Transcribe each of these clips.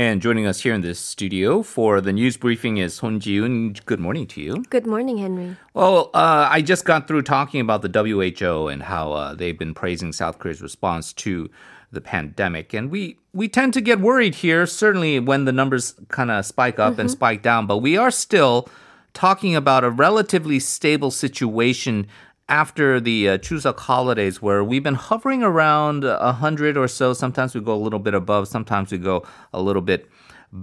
And joining us here in this studio for the news briefing is Son Jiyoon. Good morning to you. Good morning, Henry. Well, uh, I just got through talking about the WHO and how uh, they've been praising South Korea's response to the pandemic. And we, we tend to get worried here, certainly when the numbers kind of spike up mm-hmm. and spike down, but we are still talking about a relatively stable situation after the uh, Chuseok holidays, where we've been hovering around a hundred or so. Sometimes we go a little bit above, sometimes we go a little bit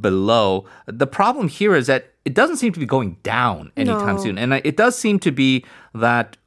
below. The problem here is that it doesn't seem to be going down anytime no. soon, and it does seem to be that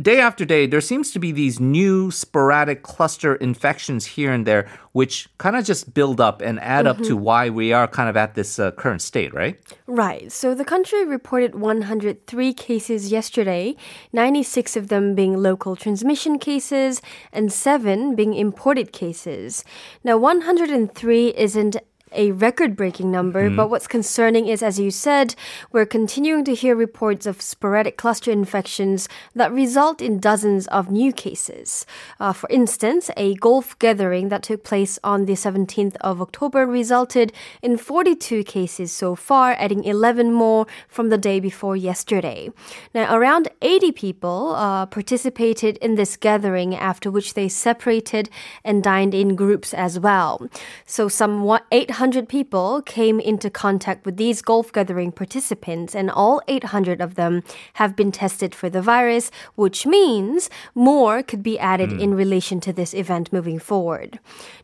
day after day, there seems to be these new sporadic cluster infections here and there, which kind of just build up and add mm-hmm. up to mm-hmm. why we are kind of at this uh, current state, right? Right. So the country reported 103 cases yesterday, 96 of them being local transmission cases, and seven being imported cases. Now, 103 isn't a record breaking number. Mm-hmm. But what's concerning is, as you said, we're continuing to hear reports of sporadic cluster infections that result in dozens of new cases. Uh, for instance, a golf gathering that took place on the 17th of October resulted in 42 cases so far, adding 11 more from the day before yesterday. Now, around 80 people uh, participated in this gathering, after which they separated and dined in groups as well. So, some 800 800 people came into contact with these golf gathering participants, and all 800 of them have been tested for the virus, which means more could be added mm. in relation to this event moving forward.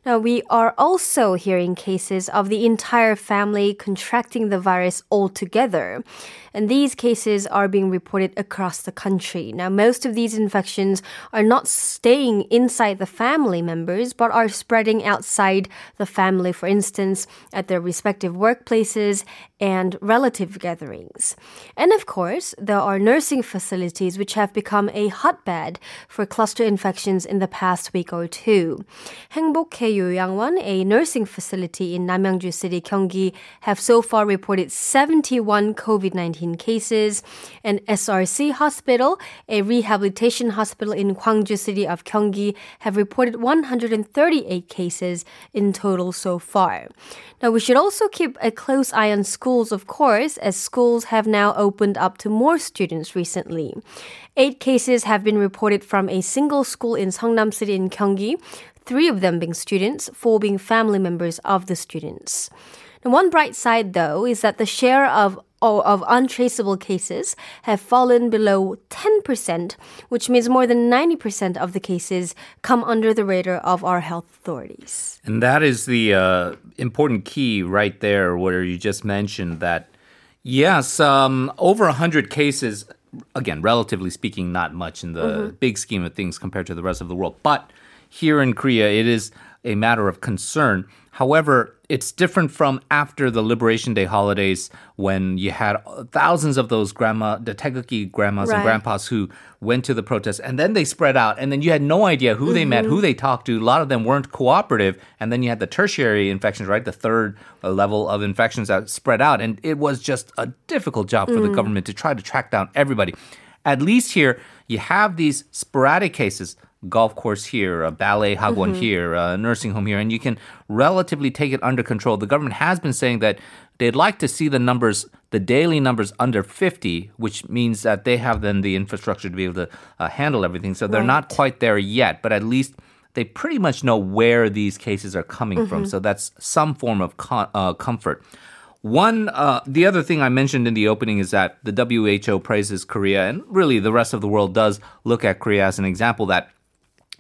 Now, we are also hearing cases of the entire family contracting the virus altogether. And these cases are being reported across the country. Now, most of these infections are not staying inside the family members, but are spreading outside the family, for instance, at their respective workplaces and relative gatherings. And of course, there are nursing facilities which have become a hotbed for cluster infections in the past week or two. 행복해 요양원, a nursing facility in Namyangju City, Gyeonggi, have so far reported 71 COVID-19 cases. And SRC Hospital, a rehabilitation hospital in Gwangju City of Gyeonggi, have reported 138 cases in total so far. Now, we should also keep a close eye on schools, of course, as schools have now opened up to more students recently. Eight cases have been reported from a single school in Seongnam City in Gyeonggi, three of them being students, four being family members of the students. One bright side, though, is that the share of of untraceable cases have fallen below 10%, which means more than 90% of the cases come under the radar of our health authorities. And that is the uh, important key right there, where you just mentioned that, yes, um, over 100 cases, again, relatively speaking, not much in the mm-hmm. big scheme of things compared to the rest of the world. But here in Korea, it is a matter of concern. However, it's different from after the Liberation Day holidays when you had thousands of those grandma, the Taegukgi grandmas right. and grandpas who went to the protest and then they spread out and then you had no idea who mm-hmm. they met, who mm-hmm. they talked to. A lot of them weren't cooperative. And then you had the tertiary infections, right? The third uh, level of infections that spread out. And it was just a difficult job for mm. the government to try to track down everybody. At least here, you have these sporadic cases golf course here, a ballet hagwon mm-hmm. here, a nursing home here, and you can relatively take it under control. The government has been saying that they'd like to see the numbers, the daily numbers under 50, which means that they have then the infrastructure to be able to uh, handle everything. So they're right. not quite there yet, but at least they pretty much know where these cases are coming mm-hmm. from. So that's some form of con- uh, comfort. One, uh, the other thing I mentioned in the opening is that the WHO praises Korea, and really the rest of the world does look at Korea as an example that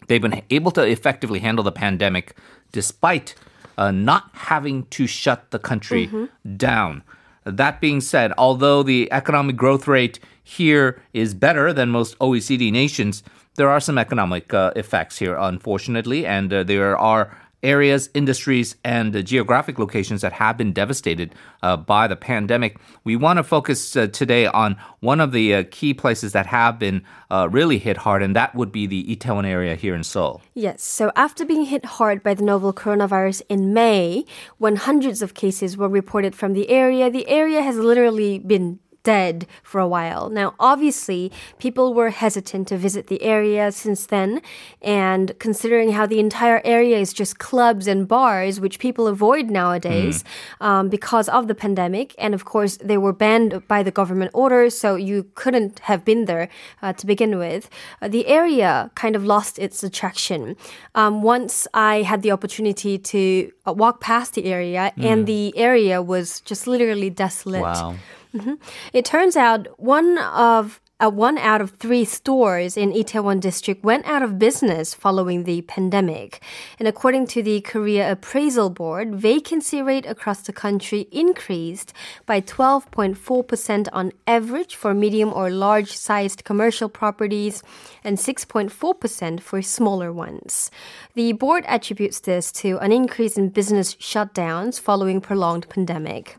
They've been able to effectively handle the pandemic despite uh, not having to shut the country mm-hmm. down. That being said, although the economic growth rate here is better than most OECD nations, there are some economic uh, effects here, unfortunately, and uh, there are areas, industries, and uh, geographic locations that have been devastated uh, by the pandemic. We want to focus uh, today on one of the uh, key places that have been uh, really hit hard, and that would be the Itaewon area here in Seoul. Yes. So after being hit hard by the novel coronavirus in May, when hundreds of cases were reported from the area, the area has literally been dead for a while. Now, obviously, people were hesitant to visit the area since then, and considering how the entire area is just clubs and bars, which people avoid nowadays mm. um, because of the pandemic, and of course, they were banned by the government order, so you couldn't have been there uh, to begin with. Uh, the area kind of lost its attraction. Um, once I had the opportunity to uh, walk past the area, mm. and the area was just literally desolate. Wow. Mm-hmm. It turns out one of uh, one out of three stores in Itaewon district went out of business following the pandemic. And according to the Korea Appraisal Board, vacancy rate across the country increased by 12.4% on average for medium or large sized commercial properties and 6.4% for smaller ones. The board attributes this to an increase in business shutdowns following prolonged pandemic.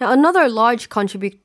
Now, another large contributor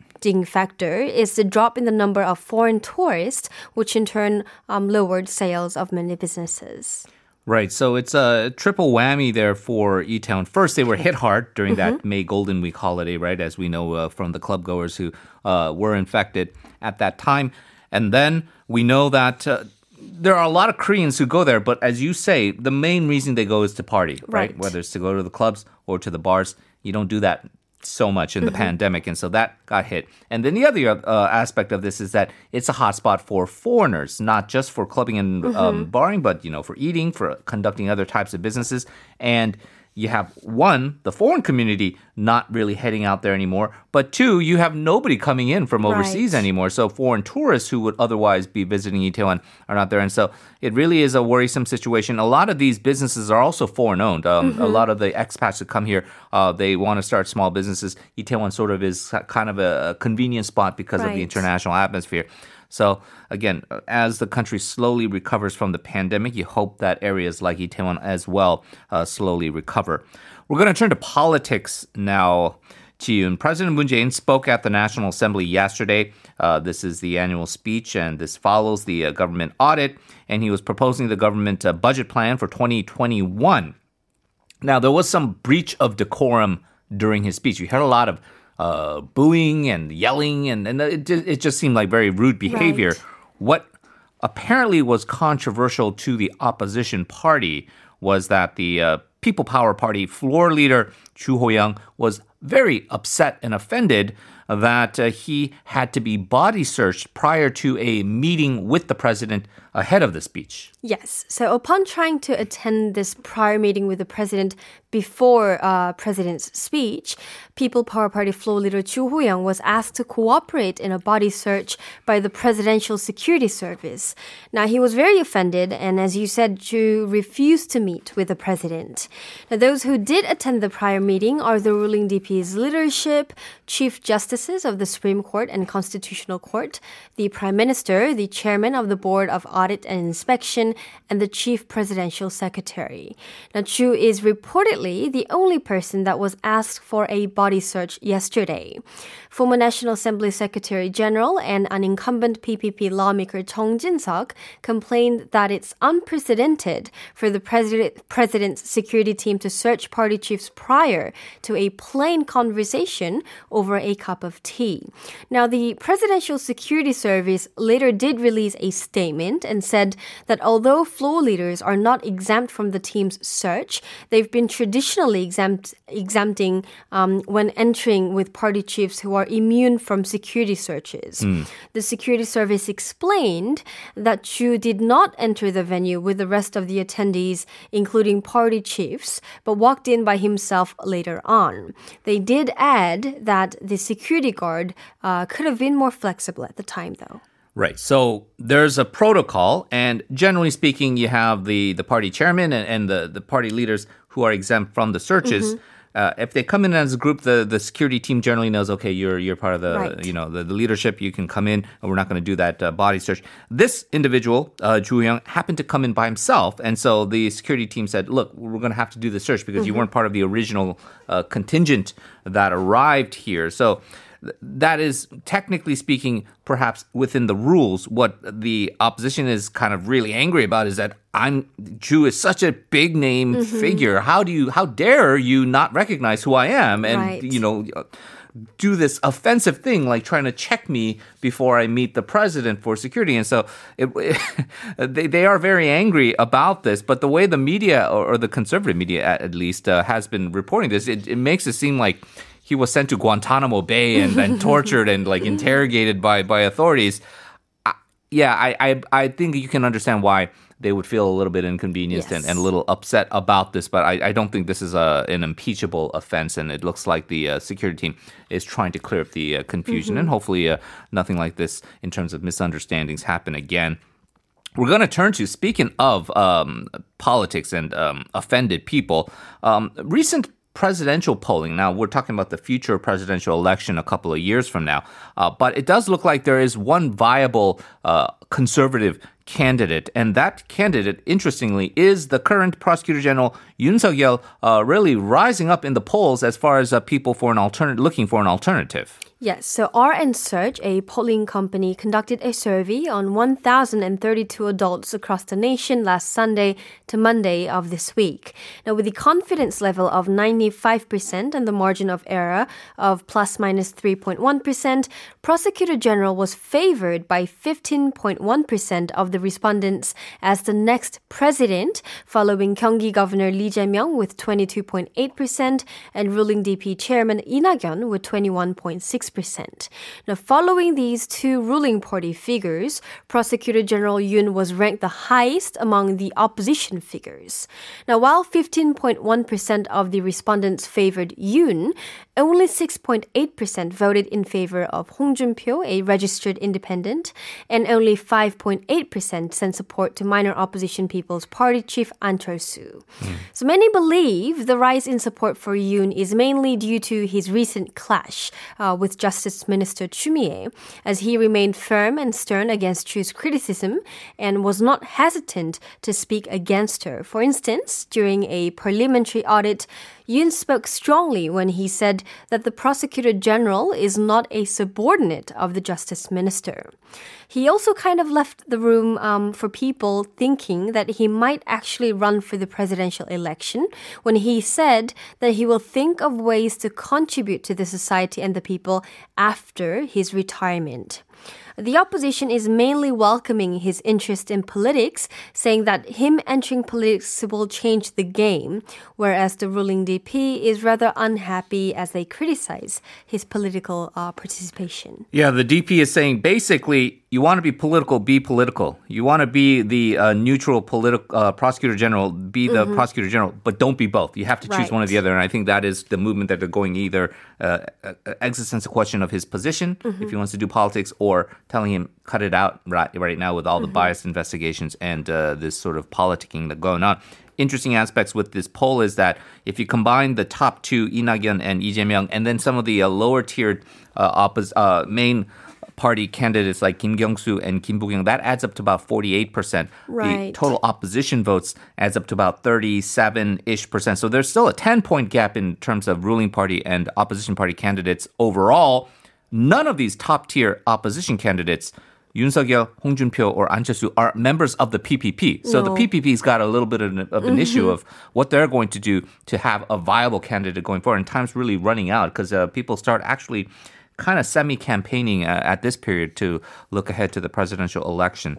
factor is the drop in the number of foreign tourists, which in turn um, lowered sales of many businesses. Right. So it's a triple whammy there for E-Town. First, they were hit hard during mm-hmm. that May Golden Week holiday, right? As we know uh, from the club goers who uh, were infected at that time. And then we know that uh, there are a lot of Koreans who go there, but as you say, the main reason they go is to party, right? right? Whether it's to go to the clubs or to the bars. You don't do that so much in the mm-hmm. pandemic, and so that got hit. And then the other uh, aspect of this is that it's a hotspot for foreigners, not just for clubbing and um, mm-hmm. um, barring, but you know for eating, for conducting other types of businesses, and you have one, the foreign community not really heading out there anymore, but two, you have nobody coming in from overseas right. anymore. So foreign tourists who would otherwise be visiting Itaewon are not there, and so it really is a worrisome situation. A lot of these businesses are also foreign owned. Um, mm-hmm. A lot of the expats that come here, uh, they want to start small businesses. Itaewon sort of is kind of a convenient spot because right. of the international atmosphere. So again, as the country slowly recovers from the pandemic, you hope that areas like Itaewon as well uh, slowly recover. We're going to turn to politics now. Jiyoon. President Moon Jae-in spoke at the National Assembly yesterday. Uh, this is the annual speech, and this follows the uh, government audit. And he was proposing the government uh, budget plan for 2021. Now, there was some breach of decorum during his speech. We heard a lot of uh, booing and yelling, and, and it, it just seemed like very rude behavior. Right. What apparently was controversial to the opposition party was that the uh, People Power Party floor leader Joo Ho-young was very upset and offended that uh, he had to be body searched prior to a meeting with the president ahead of the speech. Yes. So upon trying to attend this prior meeting with the president before uh, president's speech, People Power Party floor leader Joo Ho-young was asked to cooperate in a body search by the Presidential Security Service. Now he was very offended, and as you said, Joo refused to meet with the president. Now those who did attend the prior meeting are the ruling DP's leadership, Chief Justices of the Supreme Court and Constitutional Court, the Prime Minister, the Chairman of the Board of Audit and Inspection, and the Chief Presidential Secretary. Now, Joo is reportedly the only person that was asked for a body search yesterday. Former National Assembly Secretary General and an incumbent PPP lawmaker Chung Jin-seok complained that it's unprecedented for the president, president's security team to search party chiefs prior to a plain conversation over a cup of tea. Now, the Presidential Security Service later did release a statement and said that although floor leaders are not exempt from the team's search, they've been traditionally exempt, exempting um, when entering with party chiefs who are immune from security searches. Mm. The security service explained that Joo did not enter the venue with the rest of the attendees, including party chiefs, but walked in by himself later on. They did add that the security guard uh, could have been more flexible at the time, though. Right. So there's a protocol, and generally speaking, you have the, the party chairman and, and the, the party leaders who are exempt from the searches. Mm-hmm. Uh, if they come in as a group, the, the security team generally knows, okay, you're you're part of the right. you know the, the, leadership. You can come in, and we're not going to do that uh, body search. This individual, uh, Joo Young, happened to come in by himself, and so the security team said, "Look, we're going to have to do the search because mm-hmm. you weren't part of the original uh, contingent that arrived here." So that is technically speaking perhaps within the rules what the opposition is kind of really angry about is that i'm Joo is such a big name mm-hmm. figure how do you how dare you not recognize who i am and right. you know do this offensive thing, like trying to check me before I meet the president for security. And so it, they, they are very angry about this. But the way the media, or, or the conservative media at, at least, uh, has been reporting this, it, it makes it seem like he was sent to Guantanamo Bay and then tortured and like interrogated by, by authorities. I, yeah, I, I, I think you can understand why they would feel a little bit inconvenienced yes. and, and, a little upset about this. But I, I don't think this is a, an impeachable offense, and it looks like the uh, security team is trying to clear up the uh, confusion, mm-hmm. and hopefully uh, nothing like this in terms of misunderstandings happen again. We're going to turn to speaking of um, politics and um, offended people. Um, recent presidential polling. Now, we're talking about the future presidential election a couple of years from now, uh, but it does look like there is one viable uh, conservative candidate. And that candidate, interestingly, is the current Prosecutor General Yoon Suk-yeol, uh, really rising up in the polls as far as uh, people for an alternative, looking for an alternative. Yes, so R and Search, a polling company, conducted a survey on 1,032 adults across the nation last Sunday to Monday of this week. Now, with the confidence level of 95% and the margin of error of plus minus 3.1, Prosecutor General was favored by 15.1% of the respondents as the next president, following Gyeonggi Governor Lee Jae-myung with 22.8% and ruling DP Chairman Lee with 21.6%. 6%. Now, following these two ruling party figures, Prosecutor General Yoon was ranked the highest among the opposition figures. Now, while 15.1% of the respondents favored Yoon, only 6.8% voted in favor of Hong Joon-pyo, a registered independent, and only 5.8% sent support to minor opposition People's Party chief Ahn Cheol-soo. Mm. So many believe the rise in support for Yoon is mainly due to his recent clash uh, with Justice Minister Choo Mi-ae, as he remained firm and stern against Choo's criticism and was not hesitant to speak against her. For instance, during a parliamentary audit, Yoon spoke strongly when he said that the prosecutor general is not a subordinate of the justice minister. He also kind of left the room um, for people thinking that he might actually run for the presidential election when he said that he will think of ways to contribute to the society and the people after his retirement. The opposition is mainly welcoming his interest in politics, saying that him entering politics will change the game, whereas the ruling DP is rather unhappy as they criticize his political uh, participation. Yeah, the DP is saying basically you want to be political, be political. You want to be the uh, neutral political uh, prosecutor general, be the mm-hmm. prosecutor general, but don't be both. You have to choose right. one or the other. And I think that is the movement that they're going either uh, uh existential question of his position, mm-hmm. if he wants to do politics, or telling him cut it out right right now with all the mm-hmm. biased investigations and uh, this sort of politicking that going on interesting aspects with this poll is that if you combine the top two, Lee and Lee Jae-myung, and then some of the uh, lower tiered uh, oppos- uh, main party candidates like Kim Kyung-soo and Kim Boo-kyum, that adds up to about 48%. Right. The total opposition votes adds up to about 37-ish percent. So there's still a 10-point gap in terms of ruling party and opposition party candidates overall. None of these top-tier opposition candidates Yoon Suk-yeol, Hong Joon-pyo, or Ahn Cheol-soo are members of the PPP. So no. the PPP's got a little bit of an, of an mm-hmm. issue of what they're going to do to have a viable candidate going forward. And time's really running out because uh, people start actually kind of semi campaigning uh, at this period to look ahead to the presidential election.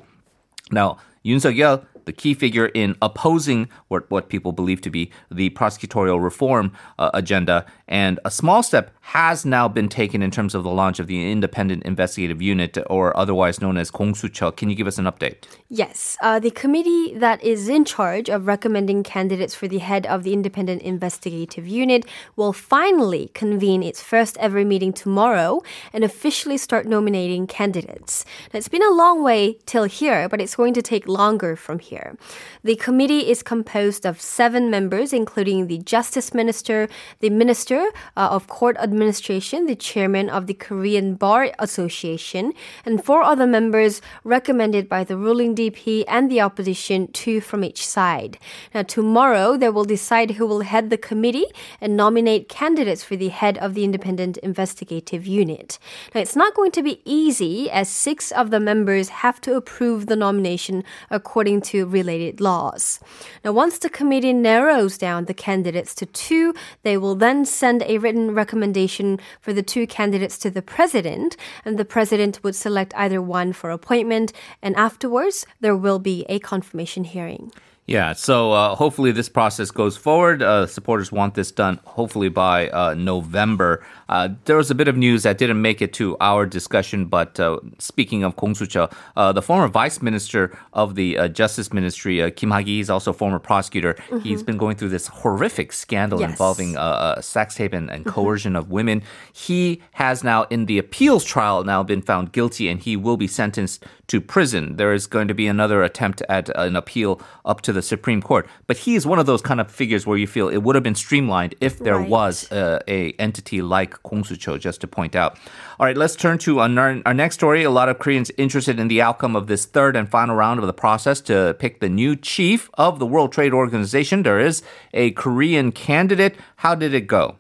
Now, Yoon Suk Yeol, the key figure in opposing what, what people believe to be the prosecutorial reform uh, agenda, and a small step has now been taken in terms of the launch of the Independent Investigative Unit, or otherwise known as Gongsucheo. Can you give us an update? Yes. Uh, the committee that is in charge of recommending candidates for the head of the Independent Investigative Unit will finally convene its first ever meeting tomorrow and officially start nominating candidates. Now, it's been a long way till here, but it's going to take longer from here. The committee is composed of seven members, including the Justice Minister, the Minister uh, of Court Administration, Administration, the chairman of the Korean Bar Association, and four other members recommended by the ruling DP and the opposition, two from each side. Now, tomorrow, they will decide who will head the committee and nominate candidates for the head of the Independent Investigative Unit. Now, it's not going to be easy as six of the members have to approve the nomination according to related laws. Now, once the committee narrows down the candidates to two, they will then send a written recommendation recommendation for the two candidates to the president, and the president would select either one for appointment, and afterwards, there will be a confirmation hearing. Yeah, so uh, hopefully this process goes forward. Uh, supporters want this done hopefully by uh, November. Uh, there was a bit of news that didn't make it to our discussion, but uh, speaking of Gongsucheo, uh, the former vice minister of the Justice Ministry, Kim Hak-ui, is also a former prosecutor. Mm-hmm. He's been going through this horrific scandal yes. involving sex tape and, and mm-hmm. coercion of women. He has now, in the appeals trial, now been found guilty, and he will be sentenced to prison. There is going to be another attempt at an appeal up to the Supreme Court. But he is one of those kind of figures where you feel it would have been streamlined if there right. was uh, a entity like Gongsucheo, just to point out. All right, let's turn to our, our next story. A lot of Koreans interested in the outcome of this third and final round of the process to pick the new chief of the World Trade Organization. There is a Korean candidate. How did it go?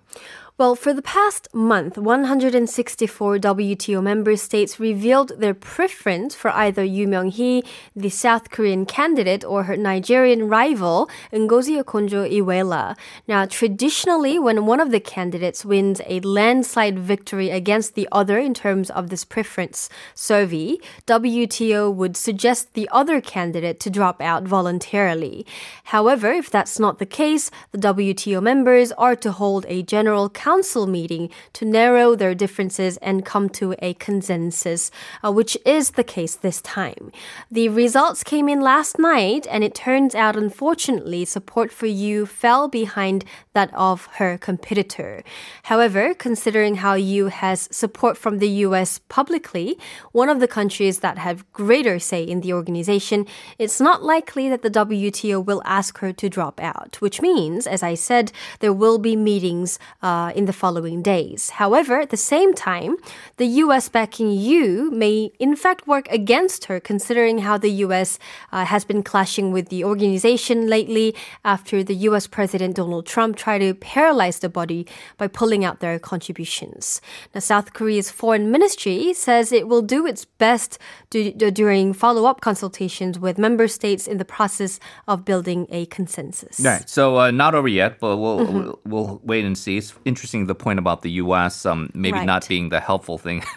Well, for the past month, 164 WTO member states revealed their preference for either Yu Myung-hee, the South Korean candidate, or her Nigerian rival, Ngozi Okonjo-Iweala. Now, traditionally, when one of the candidates wins a landslide victory against the other in terms of this preference survey, WTO would suggest the other candidate to drop out voluntarily. However, if that's not the case, the WTO members are to hold a general council council meeting to narrow their differences and come to a consensus, uh, which is the case this time. The results came in last night, and it turns out, unfortunately, support for Yu fell behind that of her competitor. However, considering how Yu has support from the US publicly, one of the countries that have greater say in the organization, it's not likely that the WTO will ask her to drop out, which means, as I said, there will be meetings uh, in the following days. However, at the same time, the US backing Yu may in fact work against her, considering how the US uh, has been clashing with the organization lately after the US President Donald Trump tried to paralyze the body by pulling out their contributions. Now, South Korea's foreign ministry says it will do its best do, do, during follow up consultations with member states in the process of building a consensus. Right. So, uh, not over yet, but we'll, mm-hmm. we'll, we'll wait and see. It's interesting interesting the point about the U.S. Um, maybe right. not being the helpful thing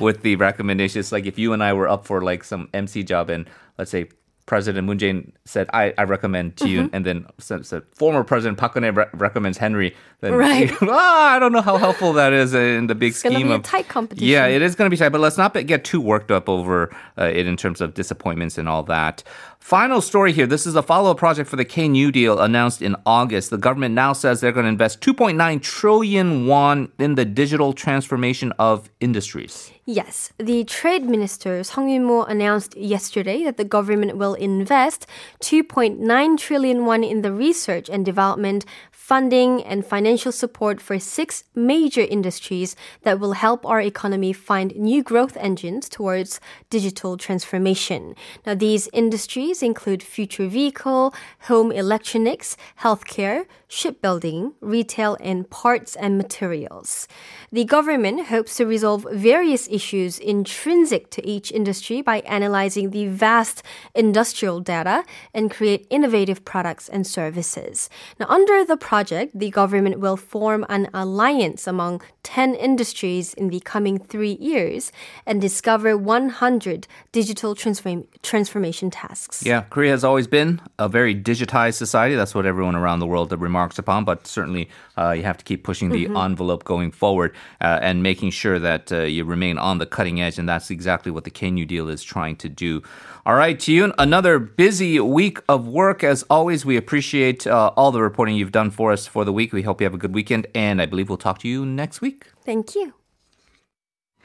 with the recommendations. Like if you and I were up for like some MC job and let's say President Moon Jae-in said, I, I recommend to you, mm-hmm. and then said, said, former President Park Geun-hye re- recommends Henry, then right. ah, I don't know how helpful that is in the big it's scheme of tight competition. Yeah, it is going to be tight, but let's not get too worked up over uh, it in terms of disappointments and all that. Final story here. This is a follow-up project for the K New Deal announced in August. The government now says they're going to invest 2.9 trillion won in the digital transformation of industries. Yes, the trade minister Sung Yun-mo announced yesterday that the government will invest 2.9 trillion won in the research and development funding and financial support for six major industries that will help our economy find new growth engines towards digital transformation. Now, these industries include future vehicle, home electronics, healthcare, shipbuilding, retail, and parts and materials. The government hopes to resolve various issues intrinsic to each industry by analyzing the vast industrial data and create innovative products and services. Now, under the project, the government will form an alliance among 10 industries in the coming three years and discover 100 digital transform- transformation tasks. Yeah, Korea has always been a very digitized society. That's what everyone around the world remarks upon, but certainly uh, you have to keep pushing the mm-hmm. envelope going forward uh, and making sure that uh, you remain on the cutting edge. And that's exactly what the K New Deal is trying to do. All right, Yoon, another busy week of work. As always, we appreciate uh, all the reporting you've done for us for the week. We hope you have a good weekend, and I believe we'll talk to you next week. Thank you.